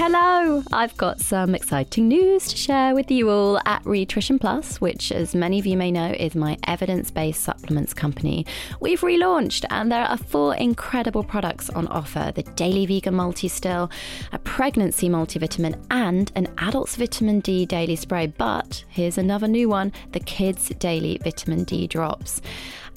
Hello! I've got some exciting news to share with you all at Rhitrition Plus, which, as many of you may know, is my evidence based supplements company. We've relaunched, and there are four incredible products on offer the Daily Vegan Multi Still, a pregnancy multivitamin, and an adult's vitamin D daily spray. But here's another new one the Kids Daily Vitamin D Drops.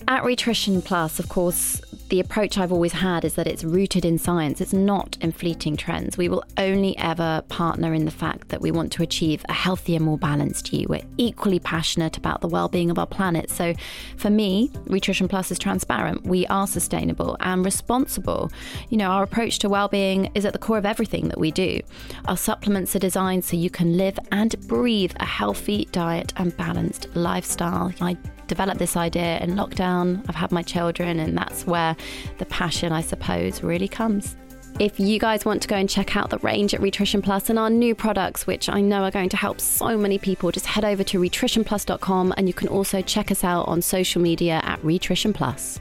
At Rhitrition Plus, of course, the approach I've always had is that it's rooted in science. It's not in fleeting trends. We will only ever partner in the fact that we want to achieve a healthier, more balanced you. We're equally passionate about the well-being of our planet. So, for me, Rhitrition Plus is transparent. We are sustainable and responsible. You know, our approach to well-being is at the core of everything that we do. Our supplements are designed so you can live and breathe a healthy diet and balanced lifestyle. I developed this idea in lockdown. I've had my children, and that's where the passion, I suppose, really comes. If you guys want to go and check out the range at Rhitrition Plus and our new products, which I know are going to help so many people, just head over to nutritionplus.com and you can also check us out on social media at Rhitrition Plus.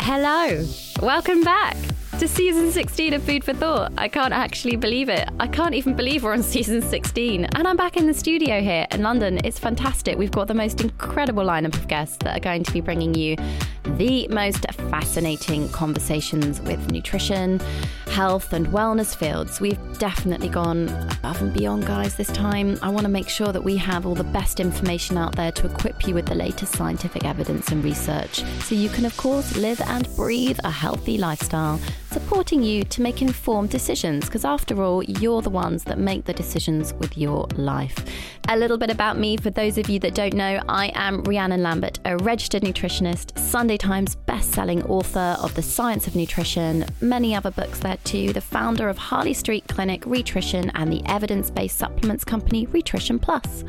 Hello, welcome back to season 16 of Food for Thought. I can't actually believe it. I can't even believe we're on season 16. And I'm back in the studio here in London. It's fantastic. We've got the most incredible lineup of guests that are going to be bringing you the most fascinating conversations with nutrition, health, and wellness fields. We've definitely gone above and beyond, guys, this time. I want to make sure that we have all the best information out there to equip you with the latest scientific evidence and research so you can, of course, live and breathe a healthy lifestyle supporting you to make informed decisions because, after all, you're the ones that make the decisions with your life. A little bit about me for those of you that don't know I am Rhiannon Lambert, a registered nutritionist, Sunday Times best-selling author of The Science of Nutrition, many other books there too, the founder of Harley Street Clinic Rhitrition and the evidence-based supplements company Rhitrition Plus.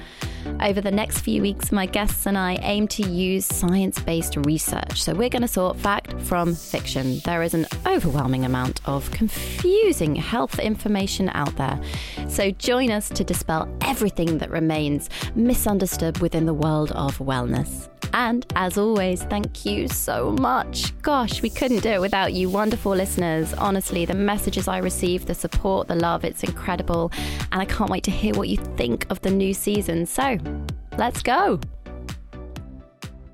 Over the next few weeks, my guests and I aim to use science based research. So we're going to sort fact from fiction. There is an overwhelming amount of confusing health information out there. So join us to dispel everything that remains misunderstood within the world of wellness. And as always, thank you so much. Gosh, we couldn't do it without you, wonderful listeners. Honestly, the messages I receive, the support, the love, it's incredible. And I can't wait to hear what you think of the new season. So let's go.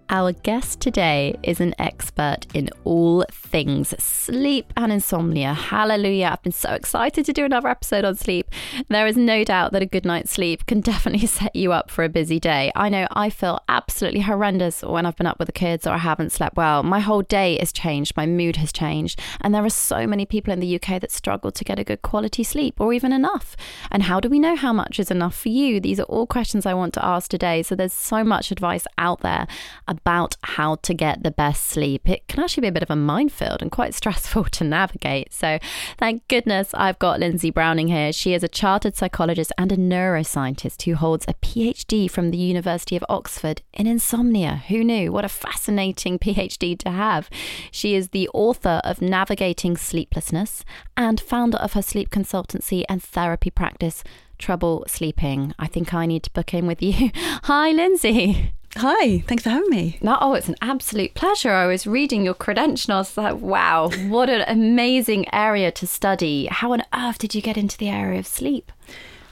Our guest today is an expert in all things sleep and insomnia. Hallelujah. I've been so excited to do another episode on sleep. There is no doubt that a good night's sleep can definitely set you up for a busy day. I know I feel absolutely horrendous when I've been up with the kids or I haven't slept well. My whole day has changed, my mood has changed. And there are so many people in the UK that struggle to get a good quality sleep or even enough. And how do we know how much is enough for you? These are all questions I want to ask today. So there's so much advice out there about how to get the best sleep. It can actually be a bit of a minefield and quite stressful to navigate. So, thank goodness I've got Lindsay Browning here. She is a chartered psychologist and a neuroscientist who holds a PhD from the University of Oxford in insomnia. Who knew? What a fascinating PhD to have. She is the author of Navigating Sleeplessness and founder of her sleep consultancy and therapy practice. Trouble sleeping. I think I need to book in with you. Hi, Lindsay. Hi, thanks for having me. No, oh, it's an absolute pleasure. I was reading your credentials. Like, wow, what an amazing area to study. How on earth did you get into the area of sleep?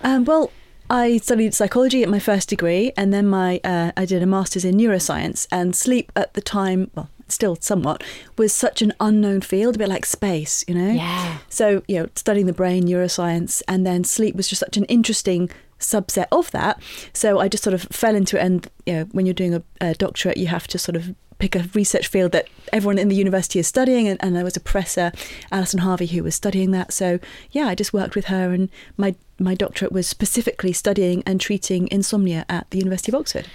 Um, well, I studied psychology at my first degree, and then my uh, I did a master's in neuroscience. And sleep at the time, well, still somewhat, was such an unknown field, a bit like space, you know. Yeah. So you know, studying the brain, neuroscience, and then sleep was just such an interesting subset of that. So I just sort of fell into it. And you know, when you're doing a, a doctorate, you have to sort of pick a research field that everyone in the university is studying and, and, there was a professor Allison Harvey who was studying that so yeah i just worked with her and my my doctorate was specifically studying and treating insomnia at the university of oxford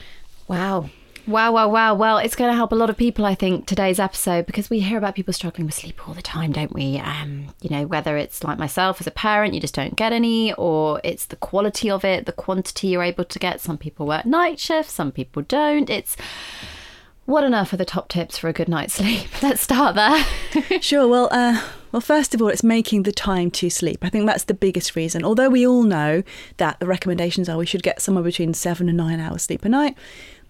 wow Wow, wow, wow. Well, it's going to help a lot of people, I think, today's episode, because we hear about people struggling with sleep all the time, don't we? Um, you know, whether it's like myself as a parent, you just don't get any, or it's the quality of it, the quantity you're able to get. Some people work night shifts, some people don't. It's what on earth are the top tips for a good night's sleep? Let's start there. sure. Well, uh, well, first of all, it's making the time to sleep. I think that's the biggest reason. Although we all know that the recommendations are we should get somewhere between seven and nine hours sleep a night,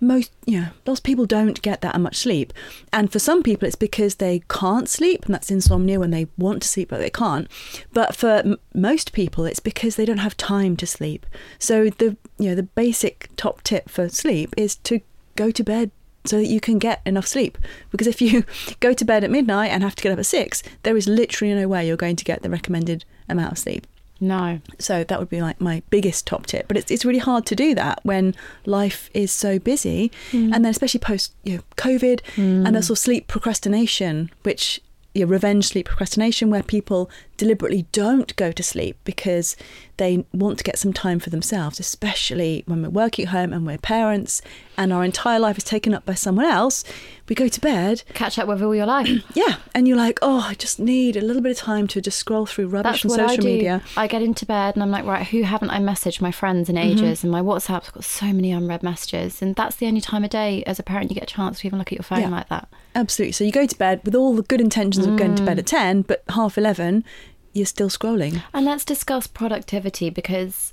most know lots of people don't get that much sleep and for some people it's because they can't sleep and that's insomnia when they want to sleep but they can't but for m- most people it's because they don't have time to sleep so the you know the basic top tip for sleep is to go to bed so that you can get enough sleep. Because if you go to bed at midnight and have to get up at six, there is literally no way you're going to get the recommended amount of sleep. No. So that would be like my biggest top tip. But it's, it's really hard to do that when life is so busy. Mm. And then, especially post you know, COVID mm. and also sleep procrastination, which you know, revenge sleep procrastination, where people deliberately don't go to sleep because they want to get some time for themselves, especially when we're working at home and we're parents and our entire life is taken up by someone else. We go to bed, catch up with all your life. yeah, and you're like, oh, I just need a little bit of time to just scroll through rubbish That's on social I media. I get into bed and I'm like, right, who haven't I messaged my friends in mm-hmm. ages? Mm-hmm. And my WhatsApp's got so many unread messages, and that's the only time of day as a parent you get a chance to even look at your phone yeah. like that. Absolutely. So you go to bed with all the good intentions mm. of going to bed mm. at ten, but half eleven you're still scrolling. And let's discuss productivity because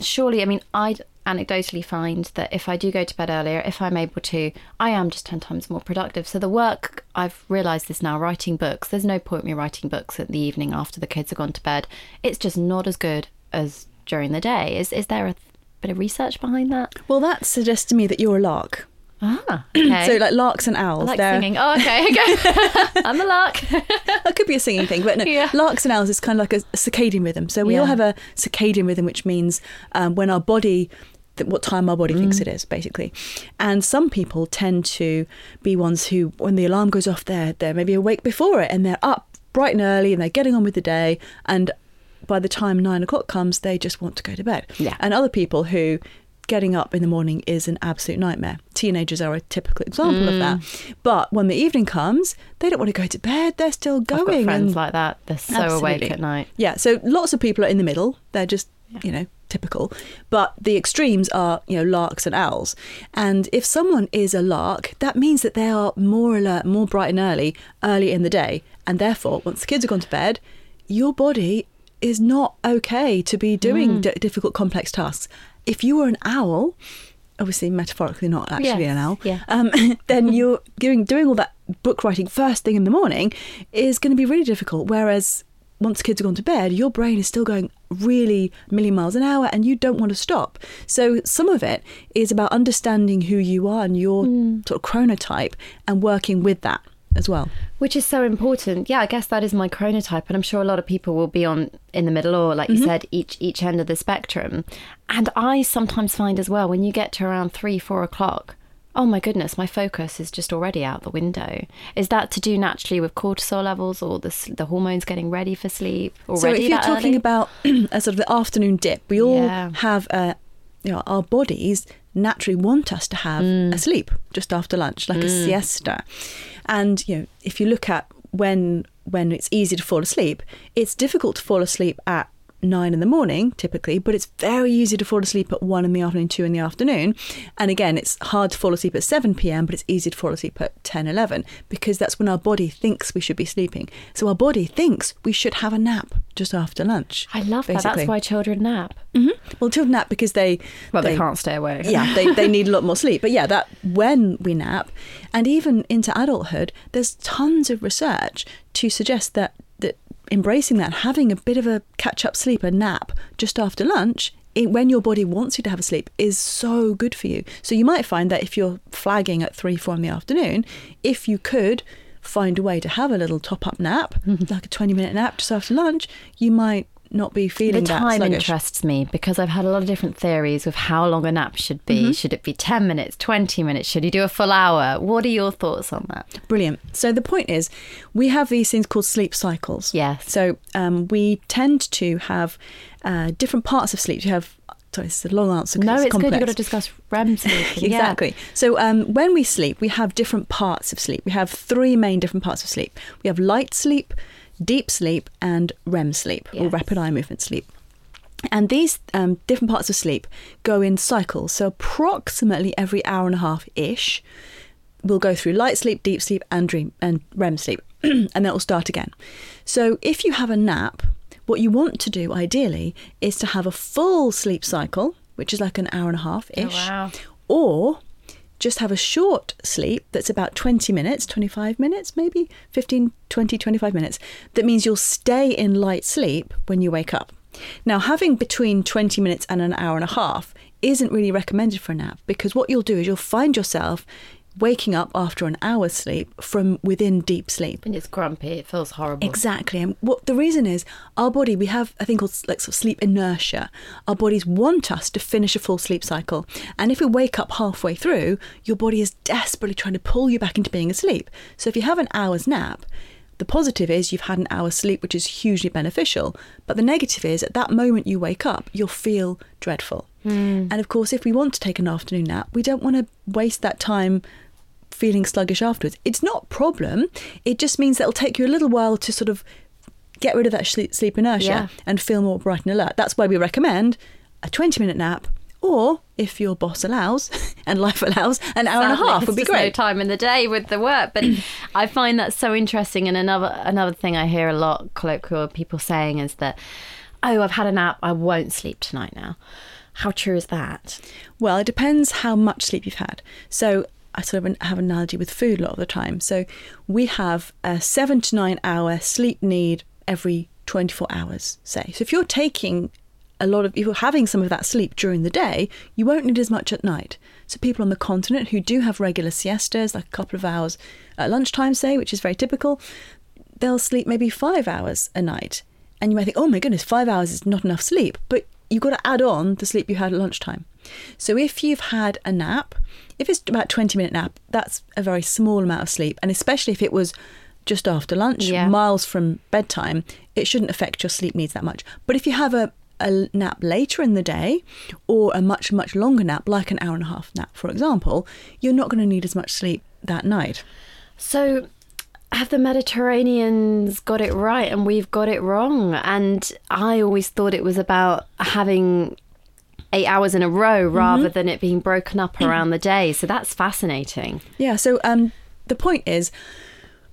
surely, I mean, I anecdotally find that if I do go to bed earlier, if I'm able to, I am just 10 times more productive. So the work, I've realised this now, writing books, there's no point me writing books at the evening after the kids have gone to bed. It's just not as good as during the day. Is, is there a bit of research behind that? Well, that suggests to me that you're a lark. Ah, okay. so like larks and owls. I like they're... singing. Oh, okay, okay. I'm a lark. that could be a singing thing, but no, yeah. larks and owls is kind of like a, circadian rhythm. So we yeah. all have a circadian rhythm, which means um, when our body what time our body mm. thinks it is, basically. And some people tend to be ones who, when the alarm goes off, they're they're maybe awake before it and they're up bright and early and they're getting on with the day. And by the time nine o'clock comes, they just want to go to bed. Yeah. And other people who getting up in the morning is an absolute nightmare. Teenagers are a typical example mm. of that. Mm. But when the evening comes, they don't want to go to bed. They're still going. I've got friends and, like that. They're so absolutely. awake at night. Yeah. So lots of people are in the middle. They're just yeah. you know typical. But the extremes are you know larks and owls. And if someone is a lark, that means that they are more alert, more bright and early, early in the day. And therefore, once the kids have gone to bed, your body is not okay to be doing mm. d- difficult, complex tasks if you were an owl, obviously metaphorically not actually yes, an owl, yeah. um, then you're doing doing all that book writing first thing in the morning is going to be really difficult. Whereas once kids have gone to bed, your brain is still going really a million miles an hour and you don't want to stop. So some of it is about understanding who you are and your mm. sort of chronotype and working with that as well. Which is so important. Yeah, I guess that is my chronotype, and I'm sure a lot of people will be on in the middle or, like mm-hmm. you said, each each end of the spectrum. And I sometimes find as well when you get to around three, four o'clock. Oh my goodness, my focus is just already out the window. Is that to do naturally with cortisol levels or the, the hormones getting ready for sleep? so, if you're talking early? about a sort of the afternoon dip, we all yeah. have a you know, our bodies naturally want us to have mm. a sleep just after lunch, like mm. a siesta. And you know, if you look at when when it's easy to fall asleep, it's difficult to fall asleep at nine in the morning typically, but it's very easy to fall asleep at one in the afternoon, two in the afternoon. And again, it's hard to fall asleep at 7 p.m., but it's easy to fall asleep at 10, 11 because that's when our body thinks we should be sleeping. So our body thinks we should have a nap just after lunch. I love basically. that. That's why children nap. Mm-hmm. Well, children nap because they well they, they can't stay awake. yeah, they they need a lot more sleep. But yeah, that when we nap, and even into adulthood, there's tons of research to suggest that embracing that, having a bit of a catch up sleep, a nap just after lunch it, when your body wants you to have a sleep is so good for you. So you might find that if you're flagging at three, four in the afternoon, if you could find a way to have a little top up nap, like a 20 minute nap just after lunch, you might not be feeling the time sluggish. interests me because I've had a lot of different theories of how long a nap should be. Mm-hmm. Should it be 10 minutes, 20 minutes? Should you do a full hour? What are your thoughts on that? Brilliant. So the point is, we have these things called sleep cycles. Yes. So um, we tend to have uh, different parts of sleep. You have. Sorry, it's a long answer. No, it's, good. complex. You've got to discuss REM sleep. Yeah. Exactly. So um, when we sleep, we have different parts of sleep. We have three main different parts of sleep. We have light sleep, deep sleep, and REM sleep, or rapid eye movement sleep. And these um, different parts of sleep go in cycles. So approximately every hour and a half ish, we'll go through light sleep, deep sleep, and dream and REM sleep, and then it will start again. So if you have a nap, what you want to do ideally is to have a full sleep cycle, which is like an hour and a half ish, Oh, wow. or just have a short sleep that's about 20 minutes, 25 minutes, maybe 15, 20, 25 minutes. That means you'll stay in light sleep when you wake up. Now, having between 20 minutes and an hour and a half isn't really recommended for a nap because what you'll do is you'll find yourself waking up after an hour's sleep from within deep sleep. And it's grumpy. It feels horrible. Exactly. And what the reason is our body, we have a thing called like sort of sleep inertia. Our bodies want us to finish a full sleep cycle. And if we wake up halfway through, your body is desperately trying to pull you back into being asleep. So if you have an hour's nap, the positive is you've had an hour's sleep, which is hugely beneficial. But the negative is at that moment you wake up, you'll feel dreadful. Hmm. And of course, if we want to take an afternoon nap, we don't want to waste that time feeling sluggish afterwards. It's not a problem. It just means that it'll take you a little while to sort of get rid of that sleep, inertia Yeah. and feel more bright and alert. That's why we recommend a 20 minute nap, or if your boss allows and life allows, an hour and a half would be just No time in the day with the work, but I find that so interesting. And another another thing I hear a lot colloquial people saying is that, "Oh, I've had a nap. I won't sleep tonight now." How true is that? Well, it depends how much sleep you've had. So I sort of have an analogy with food a lot of the time. So we have a seven to nine hour sleep need every 24 hours, say. So if you're taking a lot of, if you're having some of that sleep during the day, you won't need as much at night. So people on the continent who do have regular siestas, like a couple of hours at lunchtime, say, which is very typical, they'll sleep maybe five hours a night. And you might think, oh my goodness, five hours is not enough sleep. But you've got to add on the sleep you had at lunchtime. So if you've had a nap, if it's about 20 minute nap, that's a very small amount of sleep. And especially if it was just after lunch, Yeah. miles from bedtime, it shouldn't affect your sleep needs that much. But if you have a, a nap later in the day or a much, much longer nap, like an hour and a half nap, for example, you're not going to need as much sleep that night. So, have the Mediterraneans got it right and we've got it wrong? And I always thought it was about having eight hours in a row rather than it being broken up around the day. So that's fascinating. Yeah. So um, the point is,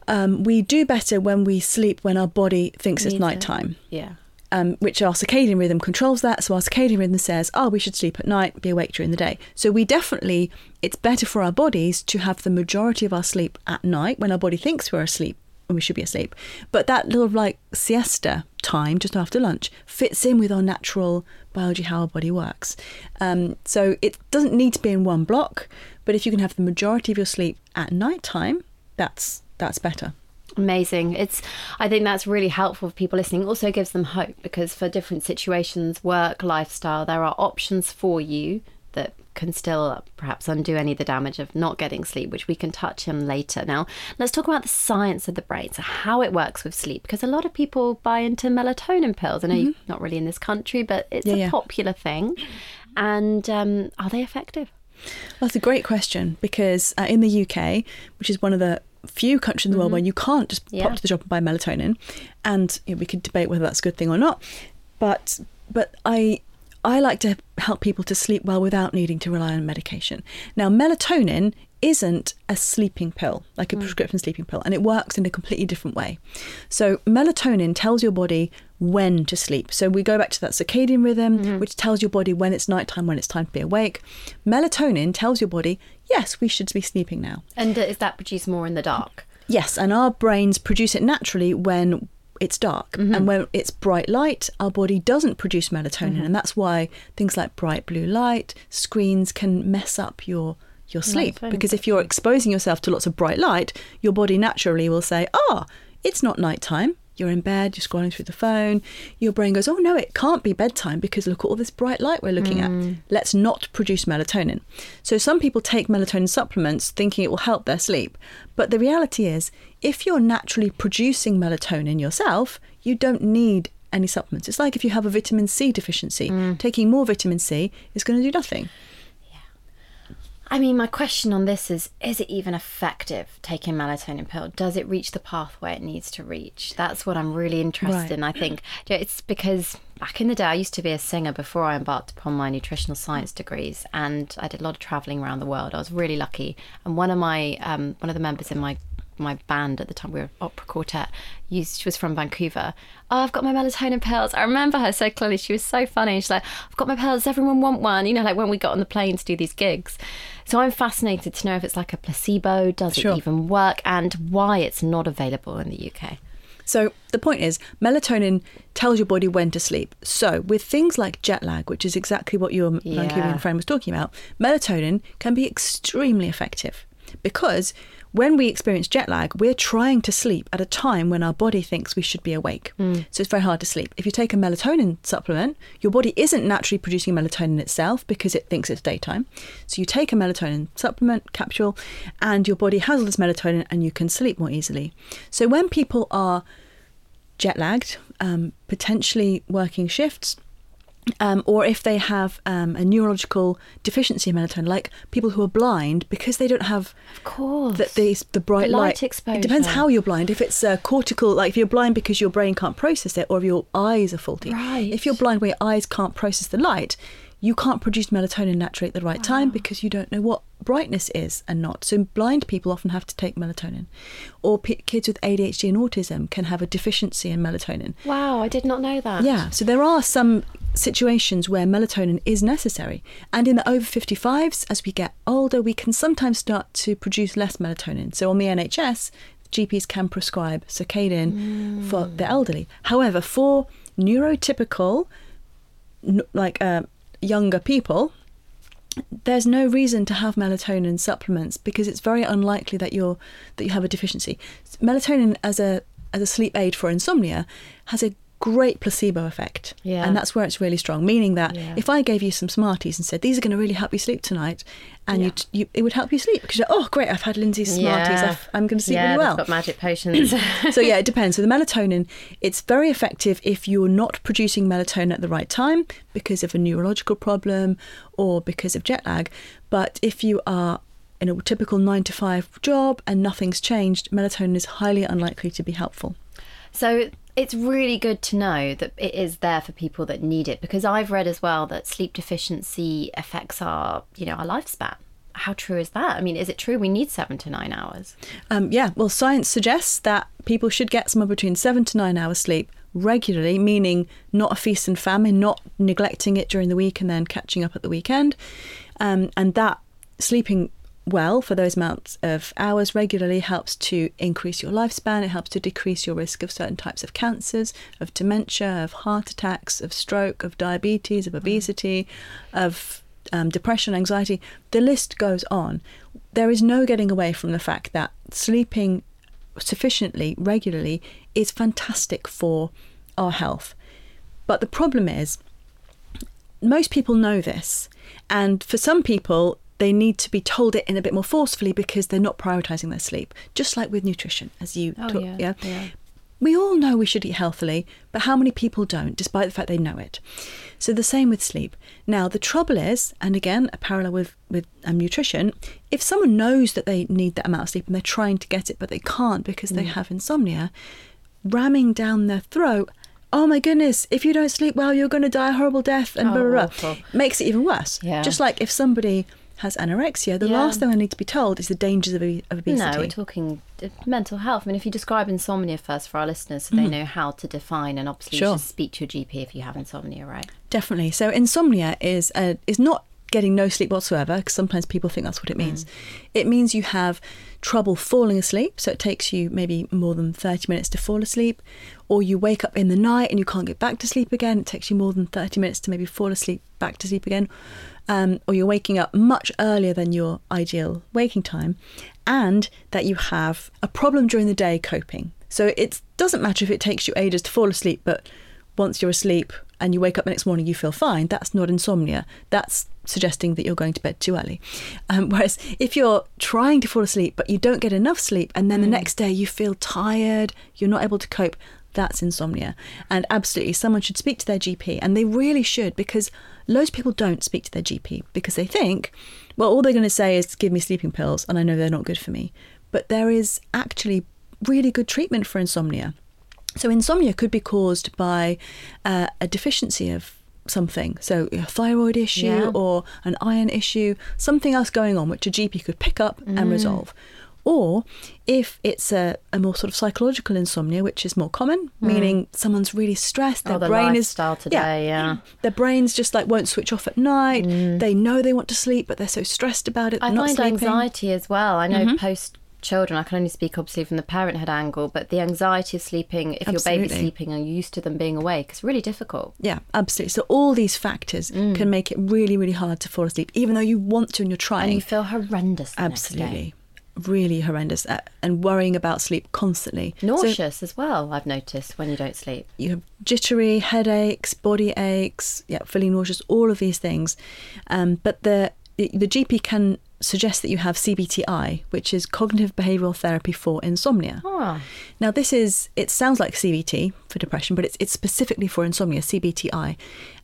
um, we do better when we sleep when our body thinks it's nighttime. Yeah. Um, which our circadian rhythm controls that. So our circadian rhythm says, oh, we should sleep at night, be awake during the day. So we definitely, it's better for our bodies to have the majority of our sleep at night when our body thinks we're asleep when we should be asleep. But that little like siesta time just after lunch fits in with our natural biology, how our body works. Um, so it doesn't need to be in one block, but if you can have the majority of your sleep at night time, that's that's better. Amazing. It's I think that's really helpful for people listening. Also gives them hope because for different situations, work, lifestyle, there are options for you that can still perhaps undo any of the damage of not getting sleep, which we can touch on later. Now, let's talk about the science of the brain, so how it works with sleep, because a lot of people buy into melatonin pills. I know you're not really in this country, but it's Yeah, a yeah. popular thing. And um, are they effective? That's a great question because uh, in the UK, which is one of the few countries in the world where you can't just Yeah. pop to the shop and buy melatonin, and you know, we could debate whether that's a good thing or not, but but I I like to help people to sleep well without needing to rely on medication. Now, melatonin isn't a sleeping pill, like a prescription sleeping pill, and it works in a completely different way. So, melatonin tells your body when to sleep. So, we go back to that circadian rhythm, which tells your body when it's nighttime, when it's time to be awake. Melatonin tells your body, yes, we should be sleeping now. And uh, is that produced more in the dark? Yes, and our brains produce it naturally when it's dark. And when it's bright light, our body doesn't produce melatonin. And that's why things like bright blue light, screens can mess up your your sleep. Melatonin Because if you're exposing yourself to lots of bright light, your body naturally will say, ah, it's not nighttime. You're in bed, you're scrolling through the phone. Your brain goes, oh no, it can't be bedtime because look at all this bright light we're looking at. Hmm. Let's not produce melatonin. So some people take melatonin supplements thinking it will help their sleep. But the reality is, if you're naturally producing melatonin yourself, you don't need any supplements. It's like if you have a vitamin C deficiency, hmm. taking more vitamin C is going to do nothing. I mean, my question on this is is it even effective taking melatonin pill? Does it reach the pathway it needs to reach? That's what I'm really interested Right. in. I think it's because back in the day, I used to be a singer before I embarked upon my nutritional science degrees, and I did a lot of traveling around the world. I was really lucky, and one of my um, one of the members in my my band at the time we were opera quartet. Used she was from vancouver. Oh i've got my melatonin pills. I remember her so clearly. She was so funny. She's like i've got my pills. Does everyone want one. You know like when we got on the plane to do these gigs. So i'm fascinated to know if it's like a placebo. Does Sure. it even work? And why it's not available in the uk So the point is, melatonin tells your body when to sleep. So with things like jet lag, which is exactly what your Yeah. Vancouver friend was talking about, melatonin can be extremely effective because when we experience jet lag, we're trying to sleep at a time when our body thinks we should be awake. So it's very hard to sleep. If you take a melatonin supplement, your body isn't naturally producing melatonin itself because it thinks it's daytime. So you take a melatonin supplement capsule and your body has all this melatonin and you can sleep more easily. So when people are jet lagged, um, potentially working shifts, um, or if they have um, a neurological deficiency in melatonin, like people who are blind because they don't have of course the, the, the bright The light light. exposure. It depends how you're blind. If it's uh, cortical, like if you're blind because your brain can't process it, or if your eyes are faulty. Right. If you're blind where your eyes can't process the light, you can't produce melatonin naturally at the right time because you don't know what brightness is and not. So blind people often have to take melatonin, or p- kids with ADHD and autism can have a deficiency in melatonin. wow i did not know that Yeah, so there are some situations where melatonin is necessary. And in the over 55s, as we get older, we can sometimes start to produce less melatonin. So on the NHS, GPs can prescribe Circadin for the elderly. However, for neurotypical, like uh, younger people, there's no reason to have melatonin supplements because it's very unlikely that you're that you have a deficiency. Melatonin as a as a sleep aid for insomnia has a great placebo effect. Yeah. And that's where it's really strong, meaning that Yeah. if I gave you some Smarties and said these are going to really help you sleep tonight and Yeah. you, you it would help you sleep because you're oh great I've had Lindsay's Smarties. I've, I'm going to sleep really well got magic potions so yeah, it depends. So the melatonin, it's very effective if you're not producing melatonin at the right time because of a neurological problem or because of jet lag. But if you are in a typical nine to five job and nothing's changed, melatonin is highly unlikely to be helpful. So it's really good to know that it is there for people that need it because I've read as well that sleep deficiency affects our, you know, our lifespan. How true is that? I mean, is it true we need seven to nine hours? Um, yeah, well, science suggests that people should get somewhere between seven to nine hours sleep regularly, meaning not a feast and famine, not neglecting it during the week and then catching up at the weekend. Um, and that sleeping well for those amounts of hours regularly helps to increase your lifespan. It helps to decrease your risk of certain types of cancers, of dementia, of heart attacks, of stroke, of diabetes, of obesity, of um, depression, anxiety. The list goes on. There is no getting away from the fact that sleeping sufficiently regularly is fantastic for our health. But the problem is, most people know this, and for some people, they need to be told it in a bit more forcefully because they're not prioritizing their sleep. Just like with nutrition, as you Oh, talk, yeah, yeah. we all know we should eat healthily, but how many people don't, despite the fact they know it? So the same with sleep. Now the trouble is, and again a parallel with with um, nutrition, if someone knows that they need that amount of sleep and they're trying to get it but they can't because Mm. they have insomnia, ramming down their throat. Oh my goodness! If you don't sleep well, you're going to die a horrible death, and Oh, blah, blah, blah. makes it even worse. Yeah. Just like if somebody has anorexia, the Yeah. last thing I need to be told is the dangers of, obe- of obesity. No, we're talking uh, mental health. I mean, if you describe insomnia first for our listeners so they know how to define, and obviously Mm-hmm. Sure. you should speak to your GP if you have insomnia, right? Definitely. So insomnia is a, is not getting no sleep whatsoever, because sometimes people think that's what it means. It means you have trouble falling asleep, so it takes you maybe more than 30 minutes to fall asleep, or you wake up in the night and you can't get back to sleep again. It takes you more than 30 minutes to maybe fall asleep, back to sleep again, um, or you're waking up much earlier than your ideal waking time, and that you have a problem during the day coping. So it doesn't matter if it takes you ages to fall asleep, but once you're asleep and you wake up the next morning, you feel fine. That's not insomnia. That's suggesting that you're going to bed too early. Um, whereas if you're trying to fall asleep but you don't get enough sleep, and then the next day you feel tired, you're not able to cope, that's insomnia. And absolutely, someone should speak to their GP, and they really should because loads of people don't speak to their GP because they think, well, all they're going to say is give me sleeping pills, and I know they're not good for me. But there is actually really good treatment for insomnia. So, insomnia could be caused by uh, a deficiency of something, so a thyroid issue Yeah. or an iron issue, something else going on which a GP could pick up Mm. and resolve. Or if it's a, a more sort of psychological insomnia, which is more common, meaning someone's really stressed, their Mm. Oh, the brain is today, yeah. their brains just like won't switch off at night. They know they want to sleep, but they're so stressed about it. Mm. I find sleeping. anxiety as well. I know post children, I can only speak obviously from the parenthood angle, but the anxiety of sleeping, if your baby's sleeping and you're used to them being awake, it's really difficult. Yeah, absolutely. So all these factors Mm. can make it really, really hard to fall asleep, even though you want to and you're trying. And you feel horrendous. The next day. absolutely, really horrendous, uh, and worrying about sleep constantly. So Nauseous as well, I've noticed when you don't sleep. you have jittery, headaches, body aches, yeah, feeling nauseous, all of these things. Um, but the the GP can suggest that you have CBTI, which is cognitive behavioural therapy for insomnia. Oh, Now, this is, it sounds like CBT for depression, but it's, it's specifically for insomnia, CBTI.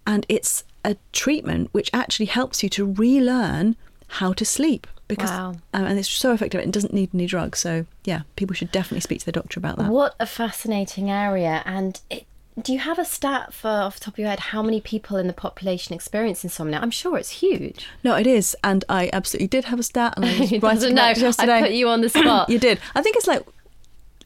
And it's a treatment which actually helps you to relearn how to sleep. Because, Wow. um, and it's so effective, and it doesn't need any drugs. So, yeah, people should definitely speak to their doctor about that. what a fascinating area. And it, do you have a stat for off the top of your head how many people in the population experience insomnia? I'm sure it's huge. No, it is. And I absolutely did have a stat, and I was writing doesn't about know. it yesterday. I put you on the spot. you did. I think it's like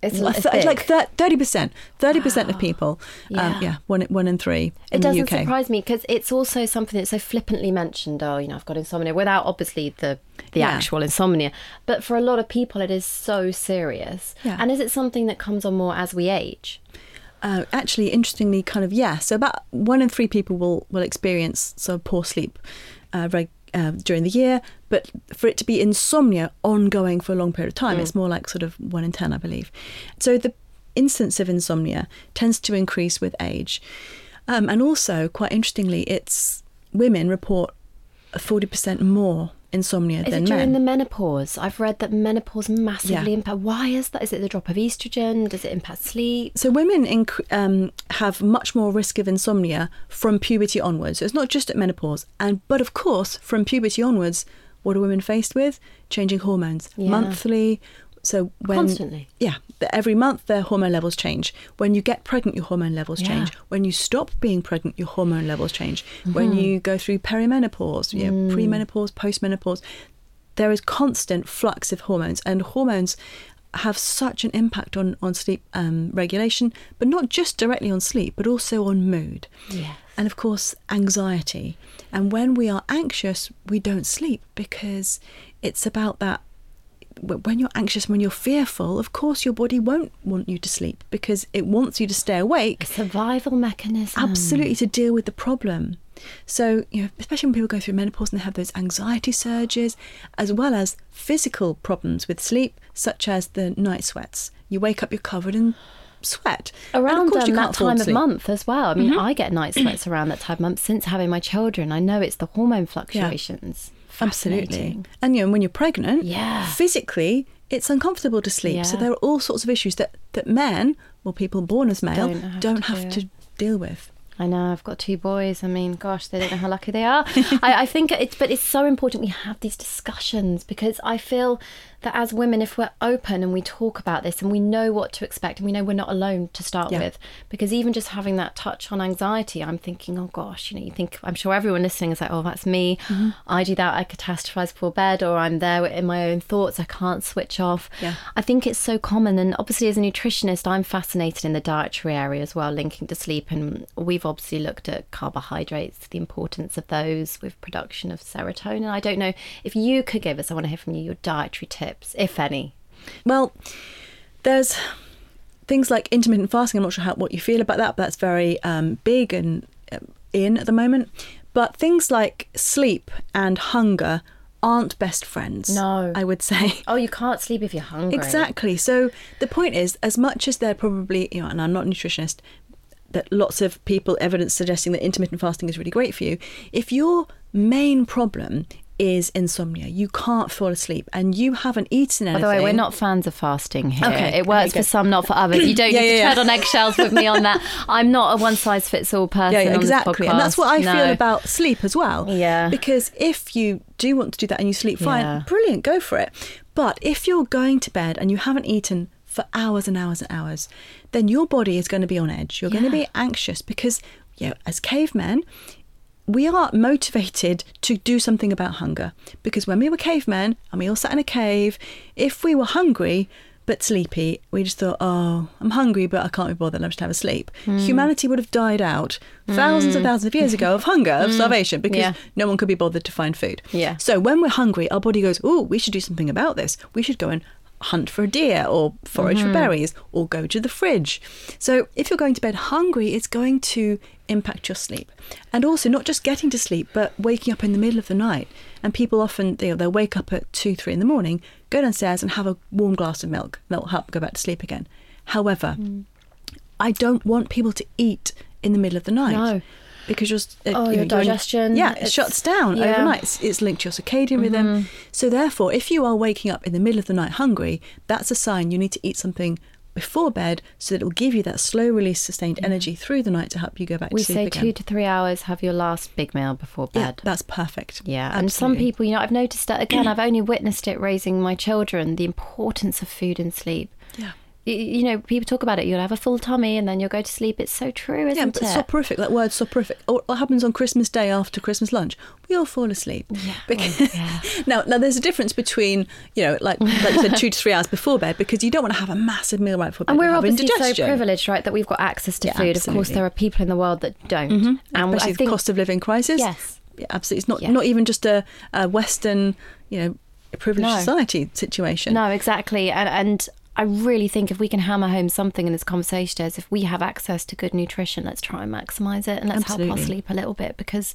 It's, it's th- like thirty percent, thirty percent of people, Yeah. um, yeah, one one in three It doesn't the UK. surprise me because it's also something that's so flippantly mentioned. Oh, you know, I've got insomnia without obviously the the Yeah. actual insomnia. But for a lot of people, it is so serious. Yeah. And is it something that comes on more as we age? Uh, actually, interestingly, kind of yeah. So about one in three people will will experience sort of poor sleep uh, reg- uh, during the year, but for it to be insomnia ongoing for a long period of time, it's more like sort of one in ten, I believe. So the incidence of insomnia tends to increase with age, um, and also quite interestingly, it's women report forty percent more insomnia Is than it during men. the menopause? I've read that menopause massively Yeah. impact. Why is that? Is it the drop of estrogen? Does it impact sleep? So women inc- um, have much more risk of insomnia from puberty onwards. So it's not just at menopause, and but of course from puberty onwards, what are women faced with? Changing hormones Yeah. monthly. So when Constantly. yeah, every month their hormone levels change. When you get pregnant, your hormone levels Yeah. change. When you stop being pregnant, your hormone levels change. When Mm-hmm. you go through perimenopause, you Mm. know, premenopause, postmenopause, there is constant flux of hormones, and hormones have such an impact on on sleep um, regulation, but not just directly on sleep, but also on mood. Yes. And of course, anxiety. And when we are anxious, we don't sleep because it's about that. When you're anxious, when you're fearful, of course, your body won't want you to sleep because it wants you to stay awake A survival mechanism. absolutely to deal with the problem. So, you know, especially when people go through menopause and they have those anxiety surges, as well as physical problems with sleep, such as the night sweats. You wake up, you're covered in sweat. And of Around um, that time of month as well. I mean, I get night sweats around that time of month since having my children. I know it's the hormone fluctuations. Absolutely. And you know, when you're pregnant, Yeah. physically it's uncomfortable to sleep. So there are all sorts of issues that, that men, or people born as male, Don't have don't to have do to deal with. I know I've got two boys. I mean, gosh, they don't know how lucky they are. I, I think it's, but it's so important we have these discussions because I feel that as women, if we're open and we talk about this and we know what to expect and we know we're not alone to start Yeah. with, because even just having that touch on anxiety, I'm thinking, oh gosh, you know, you think, I'm sure everyone listening is like, oh, that's me. Mm-hmm. I do that. I catastrophize before bed or I'm there in my own thoughts. I can't switch off. Yeah. I think it's so common. And obviously, as a nutritionist, I'm fascinated in the dietary area as well, linking to sleep. And we've obviously looked at carbohydrates, the importance of those with production of serotonin. I don't know if you could give us, I want to hear from you, your dietary tips, if any. Well, there's things like intermittent fasting. I'm not sure how, what you feel about that, but that's very um, big and uh, in at the moment. But things like sleep and hunger aren't best friends. No. I would say. Oh, you can't sleep if you're hungry. Exactly. So the point is, as much as they're probably, you know, and I'm not a nutritionist, that lots of people evidence suggesting that intermittent fasting is really great for you. If your main problem is insomnia, you can't fall asleep, and you haven't eaten anything. By the way, we're not fans of fasting here. Okay, it works for some, not for others. You don't Yeah, need to yeah, tread on eggshells with me on that. I'm not a one size fits all person. Yeah, yeah, exactly. And that's what I podcast. feel about sleep as well. Yeah. Because if you do want to do that and you sleep fine, Yeah. brilliant, go for it. But if you're going to bed and you haven't eaten for hours and hours and hours, then your body is going to be on edge. You're going to be anxious because, you know, as cavemen, we are motivated to do something about hunger because when we were cavemen and we all sat in a cave, if we were hungry but sleepy, we just thought, oh, I'm hungry but I can't be bothered, I'll just have a sleep. Hmm. Humanity would have died out thousands and thousands of years ago of hunger, of starvation, because Hmm. Yeah. no one could be bothered to find food. Yeah. So when we're hungry, our body goes, oh, we should do something about this. We should go and hunt for a deer or forage Mm-hmm. for berries or go to the fridge. So if you're going to bed hungry, it's going to impact your sleep. And also not just getting to sleep, but waking up in the middle of the night. And people often know, they'll wake up at two, three in the morning, go downstairs and have a warm glass of milk. That'll help go back to sleep again. However, Mm. I don't want people to eat in the middle of the night. No. Because you're, uh, Oh, you your in- digestion, yeah, it shuts down yeah. Mm-hmm. overnight. It's, it's linked to your circadian rhythm. So therefore, if you are waking up in the middle of the night hungry, that's a sign you need to eat something before bed so that it will give you that slow release sustained energy through the night to help you go back We to sleep We say again. two to three hours, have your last big meal before bed. yeah, bed. that's perfect. Yeah, and some people, you know, I've noticed that again. I've only witnessed it raising my children. The importance of food and sleep. Yeah. You know, people talk about it. You'll have a full tummy and then you'll go to sleep. It's so true, isn't it? Yeah, but it? soporific, that word soporific. Oh, What happens on Christmas Day after Christmas lunch? We all fall asleep. Yeah. Because, now, now, there's a difference between, you know, like, like you said, two to three hours before bed because you don't want to have a massive meal right before bed. and we're obviously so privileged, right, that we've got access to Yeah, food. Of course, there are people in the world that don't. Mm-hmm. And And especially I think the cost of living crisis. Yes. Yeah, absolutely. It's not Yeah. not even just a, a Western, you know, privileged No. society situation. No, exactly. And and I really think if we can hammer home something in this conversation is if we have access to good nutrition, let's try and maximise it and let's help Absolutely. our sleep a little bit because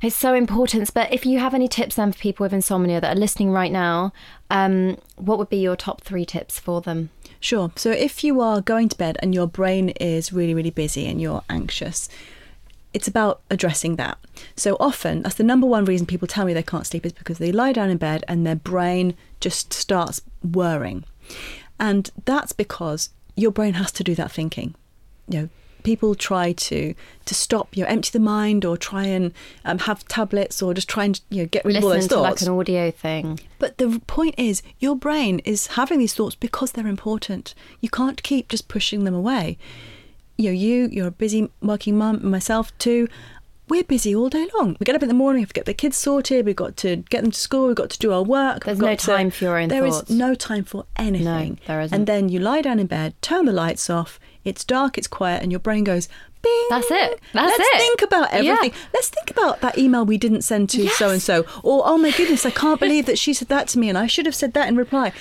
it's so important. But if you have any tips then for people with insomnia that are listening right now, um, what would be your top three tips for them? Sure. So if you are going to bed and your brain is really, really busy and you're anxious, it's about addressing that. So often, that's the number one reason people tell me they can't sleep is because they lie down in bed and their brain just starts whirring. And that's because your brain has to do that thinking. You know, people try to to stop, you know, empty the mind or try and um, have tablets or just try and you know get rid of all those Listen to like an audio thing. But the point is, your brain is having these thoughts because they're important. You can't keep just pushing them away. You know, you, you're a busy working mum, myself too. We're busy all day long. We get up in the morning, we have to get the kids sorted, we've got to get them to school, we've got to do our work. There's no got to- time for your own thoughts. There is no time for anything. No, there isn't. And then you lie down in bed, turn the lights off, it's dark, it's quiet, and your brain goes, bing. That's it. That's Let's it. think about Yeah. everything. Let's think about that email we didn't send to so and so. Or, oh my goodness, I can't believe that she said that to me and I should have said that in reply.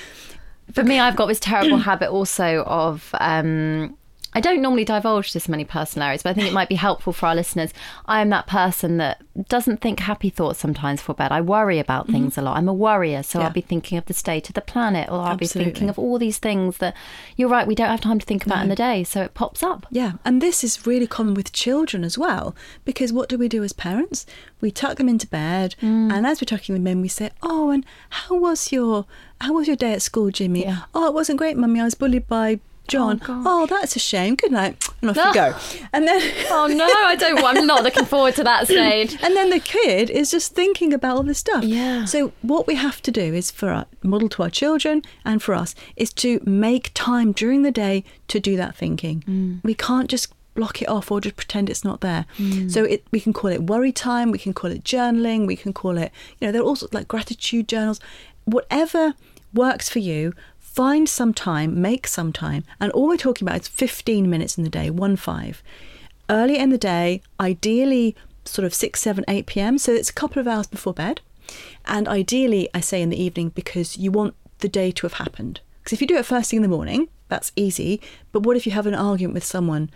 For me, I've got this terrible habit also of. Um, I don't normally divulge this many personal areas, but I think it might be helpful for our listeners. I am that person that doesn't think happy thoughts sometimes for bed. I worry about things a lot. I'm a worrier, so Yeah. I'll be thinking of the state of the planet, or I'll be thinking of all these things that you're right, we don't have time to think about in the day, so it pops up. Yeah, and this is really common with children as well, because what do we do as parents? We tuck them into bed, Mm. and as we're tucking with men, we say, "Oh, and how was your how was your day at school, Jimmy? Yeah. Oh, it wasn't great, mummy. I was bullied by John, oh, that's a shame. Good night. And off you go. And then Oh no, I don't. I'm not looking forward to that stage. and then the kid is just thinking about all this stuff. Yeah. So what we have to do is for our model to our children and for us is to make time during the day to do that thinking. Mm. We can't just block it off or just pretend it's not there. So it, we can call it worry time, we can call it journaling, we can call it, you know, there are also like gratitude journals, whatever works for you. Find some time, make some time, and all we're talking about is 15 minutes in the day, one five early in the day, ideally sort of 6, 7, 8 p.m. So it's a couple of hours before bed. And ideally, I say in the evening because you want the day to have happened. Because if you do it first thing in the morning, that's easy. But what if you have an argument with someone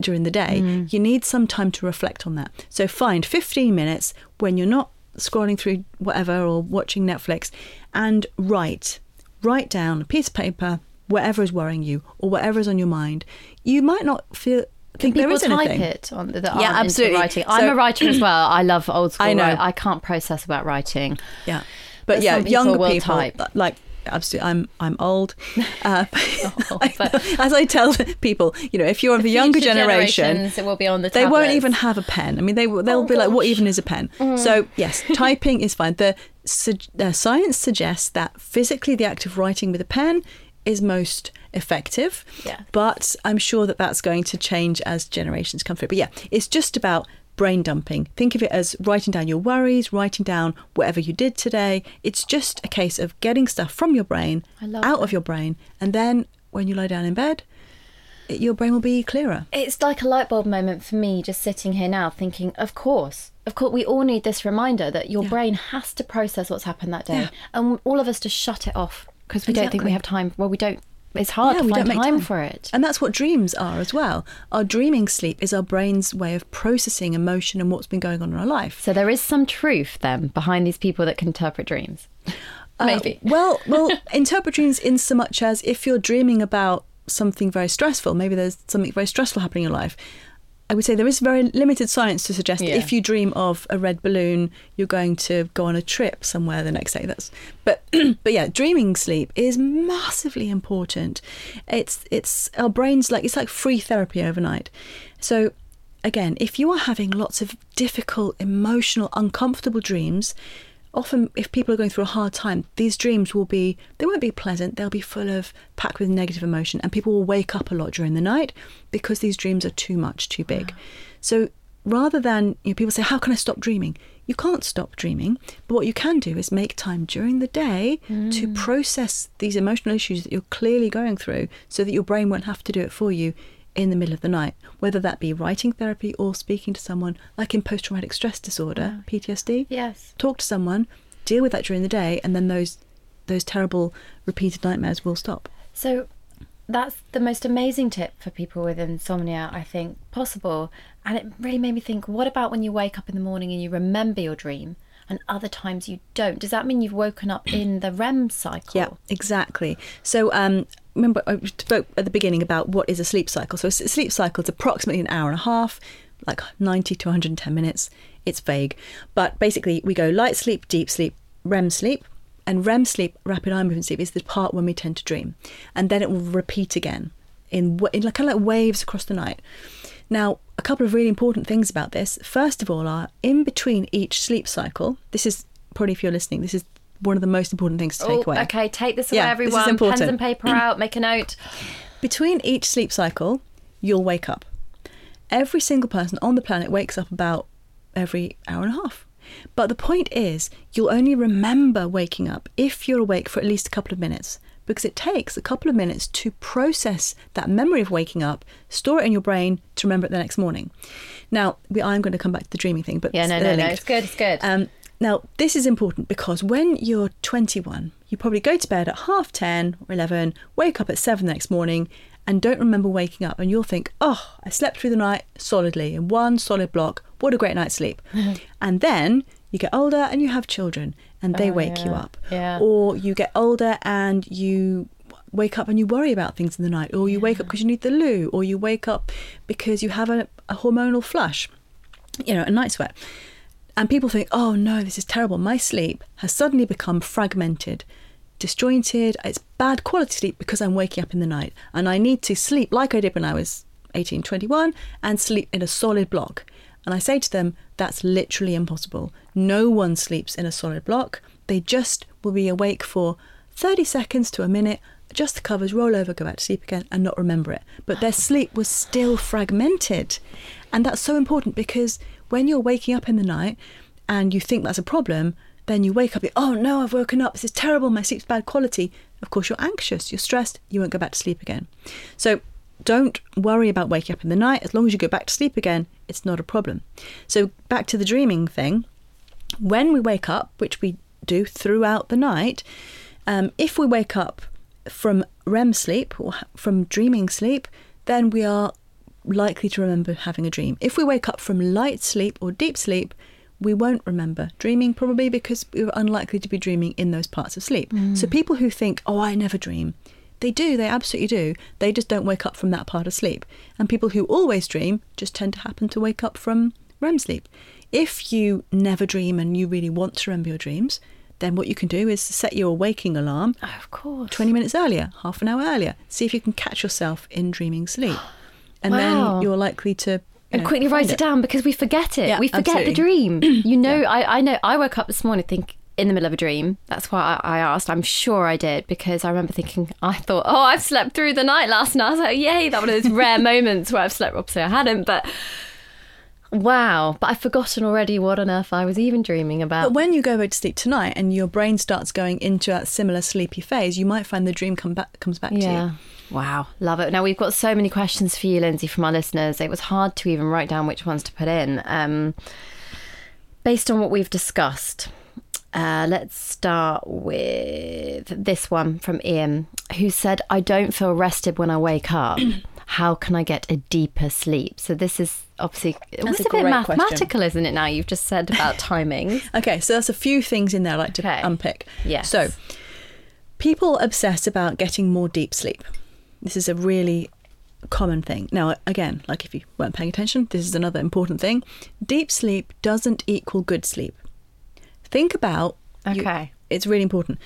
during the day? Mm. You need some time to reflect on that. So find 15 minutes when you're not scrolling through whatever or watching Netflix and write. Write down a piece of paper, whatever is worrying you or whatever is on your mind. You might not feel think there People is type anything. it on that Yeah, absolutely. writing. I'm a writer as well. I love old school. I know. write- I can't process about writing. Yeah, but But yeah, people younger people type. like absolutely. I'm I'm old. Uh, but- as I tell people, you know, if you're of the younger generation, it will be on the they won't even have a pen. I mean, they they'll Oh, be like, "What even is a pen?" So yes, typing is fine. The, su- the science suggests that physically, the act of writing with a pen is most effective. Yeah. But I'm sure that that's going to change as generations come through. But yeah, it's just about brain dumping. Think of it as writing down your worries, writing down whatever you did today. It's just a case of getting stuff from your brain out that. of your brain, and then when you lie down in bed, your brain will be clearer. It's like a light bulb moment for me just sitting here now thinking, of course, of course, we all need this reminder that your Yeah. brain has to process what's happened that day. Yeah. And all of us to shut it off because we don't think we have time. Well, we don't, it's hard to we find don't make time, for it. And that's what dreams are as well. Our dreaming sleep is our brain's way of processing emotion and what's been going on in our life. So there is some truth then behind these people that can interpret dreams. Uh, Maybe. well, well, interpret dreams in so much as if you're dreaming about something very stressful, maybe there's something very stressful happening in your life. I would say there is very limited science to suggest that Yeah. if you dream of a red balloon, you're going to go on a trip somewhere the next day. That's but but yeah, dreaming sleep is massively important. It's it's our brains like it's like free therapy overnight. So again, if you are having lots of difficult, emotional, uncomfortable dreams, often if people are going through a hard time, these dreams will be they won't be pleasant. They'll be full of packed with negative emotion, and people will wake up a lot during the night because these dreams are too much, too big. So rather than you know, people say, "How can I stop dreaming?" You can't stop dreaming, but what you can do is make time during the day to mm. process these emotional issues that you're clearly going through, so that your brain won't have to do it for you in the middle of the night, whether that be writing therapy or speaking to someone, like in post traumatic stress disorder, PTSD. Yes. Talk to someone, deal with that during the day, and then those those terrible repeated nightmares will stop. So that's the most amazing tip for people with insomnia, I think, possible. And it really made me think what about when you wake up in the morning and you remember your dream and other times you don't? Does that mean you've woken up in the REM cycle? Yeah, exactly. So, um, remember, I spoke at the beginning about what is a sleep cycle. So, a sleep cycle is approximately an hour and a half, like 90 to 110 minutes. It's vague. But basically, we go light sleep, deep sleep, REM sleep. And REM sleep, rapid eye movement sleep, is the part when we tend to dream. And then it will repeat again in, in kind of like waves across the night. Now, a couple of really important things about this. First of all, are in between each sleep cycle, this is probably if you're listening, this is one of the most important things to take Oh, away. okay, take this away, Yeah, this is everyone. Pens and paper out, make a note. Between each sleep cycle, you'll wake up. Every single person on the planet wakes up about every hour and a half. But the point is, you'll only remember waking up if you're awake for at least a couple of minutes, because it takes a couple of minutes to process that memory of waking up, store it in your brain to remember it the next morning. Now, we, I'm going to come back to the dreaming thing, but Yeah, no, no, no. linked. It's good, it's good. Um, now, this is important because when you're 21, you probably go to bed at half 10 or 11, wake up at 7 the next morning, and don't remember waking up. And you'll think, oh, I slept through the night solidly in one solid block. What a great night's sleep. Mm-hmm. and then you get older and you have children, and they Oh, wake you up. yeah. Or you get older and you wake up and you worry about things in the night, or you wake up because you need the loo, or you wake up because you have a, a hormonal flush, you know, a night sweat. And people think, oh no, this is terrible. My sleep has suddenly become fragmented. disjointed, it's bad quality sleep because I'm waking up in the night and I need to sleep like I did when I was 18, 21 and sleep in a solid block. And I say to them, that's literally impossible. No one sleeps in a solid block. They just will be awake for 30 seconds to a minute, adjust the covers, roll over, go back to sleep again, and not remember it. But their sleep was still fragmented. And that's so important because when you're waking up in the night and you think that's a problem, then you wake up, oh no, I've woken up, this is terrible, my sleep's bad quality. Of course, you're anxious, you're stressed, you won't go back to sleep again. So don't worry about waking up in the night. As long as you go back to sleep again, it's not a problem. So, back to the dreaming thing. When we wake up, which we do throughout the night, um, if we wake up from REM sleep or from dreaming sleep, then we are likely to remember having a dream. If we wake up from light sleep or deep sleep, we won't remember dreaming probably because we are unlikely to be dreaming in those parts of sleep. Mm. So people who think, "Oh, I never dream," they do, they absolutely do. They just don't wake up from that part of sleep. And people who always dream just tend to happen to wake up from REM sleep. If you never dream and you really want to remember your dreams, then what you can do is set your waking alarm Oh, of course. 20 minutes earlier, half an hour earlier. See if you can catch yourself in dreaming sleep. And Wow. then you're likely to. And know, quickly write find it down because we forget it. Yeah, we forget absolutely. the dream. You know, I, I know. I woke up this morning think in the middle of a dream. That's why I, I asked. I'm sure I did because I remember thinking. I thought, oh, I've slept through the night last night. I was like, yay! That one of those rare moments where I've slept. Obviously, I hadn't, but wow! But I've forgotten already what on earth I was even dreaming about. But when you go back to sleep tonight and your brain starts going into that similar sleepy phase, you might find the dream come back comes back to Yeah. you. Wow. Love it. Now, we've got so many questions for you, Lindsay, from our listeners. It was hard to even write down which ones to put in. Um, based on what we've discussed, uh, let's start with this one from Ian, who said, I don't feel rested when I wake up. How can I get a deeper sleep? So, this is obviously it was a a, bit great question. mathematical, isn't it? Now you've just said about timing. Okay, so there's a few things in there I'd like to Okay. unpick. Yes. So, people obsess about getting more deep sleep. This is a really common thing. Now, again, like if you weren't paying attention, this is another important thing. Deep sleep doesn't equal good sleep. Think about. you- Okay. it's really important.